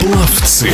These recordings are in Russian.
Пловцы,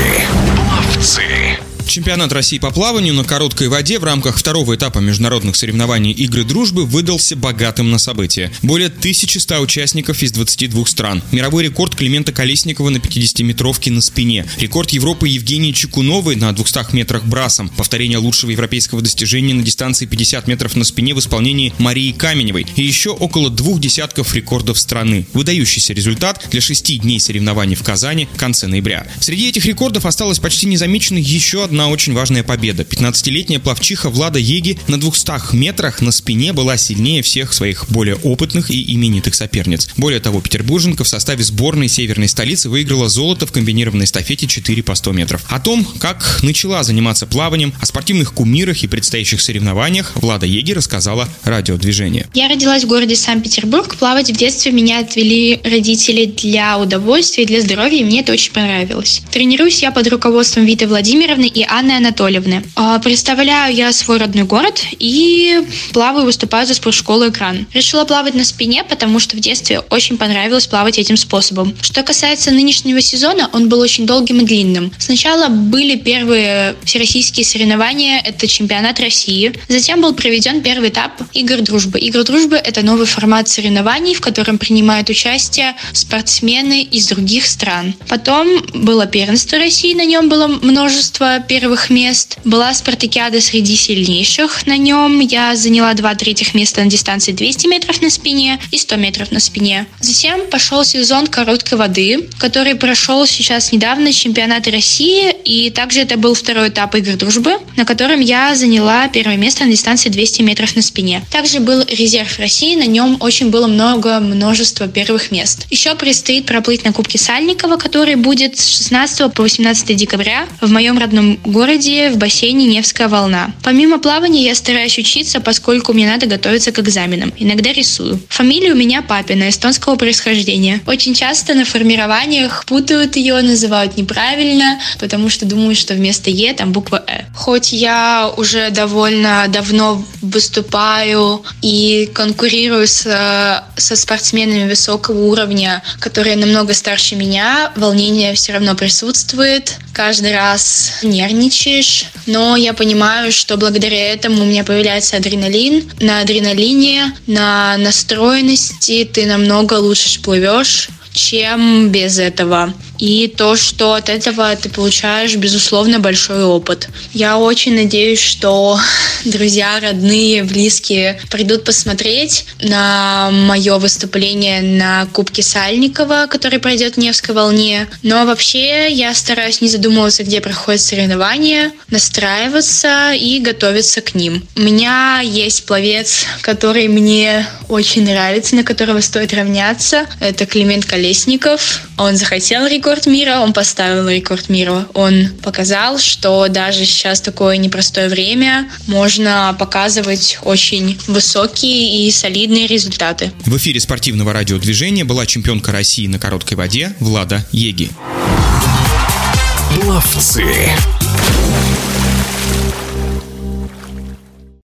пловцы. Чемпионат России по плаванию на короткой воде в рамках второго этапа международных соревнований «Игры дружбы» выдался богатым на события. Более 1100 участников из 22 стран. Мировой рекорд Климента Колесникова на 50-метровке на спине. Рекорд Европы Евгении Чекуновой на 200 метрах брасом. Повторение лучшего европейского достижения на дистанции 50 метров на спине в исполнении Марии Каменевой. И еще около двух десятков рекордов страны. Выдающийся результат для шести дней соревнований в Казани в конце ноября. Среди этих рекордов осталась почти незамеченной еще одна одна очень важная победа. 15-летняя плавчиха Влада Еги на 200 метрах на спине была сильнее всех своих более опытных и именитых соперниц. Более того, петербурженка в составе сборной северной столицы выиграла золото в комбинированной эстафете 4 по 100 метров. О том, как начала заниматься плаванием, о спортивных кумирах и предстоящих соревнованиях Влада Еги рассказала радиодвижение. Я родилась в городе Санкт-Петербург. Плавать в детстве меня отвели родители для удовольствия и для здоровья, и мне это очень понравилось. Тренируюсь я под руководством Виты Владимировны и Анны Анатольевны. А, представляю я свой родной город и плаваю, выступаю за спортшколу «Экран». Решила плавать на спине, потому что в детстве очень понравилось плавать этим способом. Что касается нынешнего сезона, он был очень долгим и длинным. Сначала были первые всероссийские соревнования, это чемпионат России. Затем был проведен первый этап Игр дружбы. Игры дружбы – это новый формат соревнований, в котором принимают участие спортсмены из других стран. Потом было первенство России, на нем было множество первых мест. Была спартакиада среди сильнейших. На нем я заняла два третьих места на дистанции 200 метров на спине и 100 метров на спине. Затем пошел сезон короткой воды, который прошел сейчас недавно чемпионат России, и также это был второй этап игр дружбы, на котором я заняла первое место на дистанции 200 метров на спине. Также был резерв России, на нем очень было много, множество первых мест. Еще предстоит проплыть на Кубке Сальникова, который будет с 16 по 18 декабря в моем родном городе в бассейне Невская волна. Помимо плавания я стараюсь учиться, поскольку мне надо готовиться к экзаменам. Иногда рисую. Фамилия у меня папина, эстонского происхождения. Очень часто на формированиях путают ее, называют неправильно, потому что думают, что вместо Е там буква Э. Хоть я уже довольно давно выступаю и конкурирую с, со спортсменами высокого уровня, которые намного старше меня, волнение все равно присутствует. Каждый раз нервничаешь, но я понимаю, что благодаря этому у меня появляется адреналин. На адреналине, на настроенности ты намного лучше плывешь, чем без этого и то, что от этого ты получаешь, безусловно, большой опыт. Я очень надеюсь, что друзья, родные, близкие придут посмотреть на мое выступление на Кубке Сальникова, который пройдет в Невской волне. Но вообще я стараюсь не задумываться, где проходят соревнования, настраиваться и готовиться к ним. У меня есть пловец, который мне очень нравится, на которого стоит равняться. Это Климент Колесников. Он захотел рекорд мира, он поставил рекорд мира. Он показал, что даже сейчас такое непростое время можно показывать очень высокие и солидные результаты. В эфире спортивного радиодвижения была чемпионка России на короткой воде Влада Еги. Пловцы.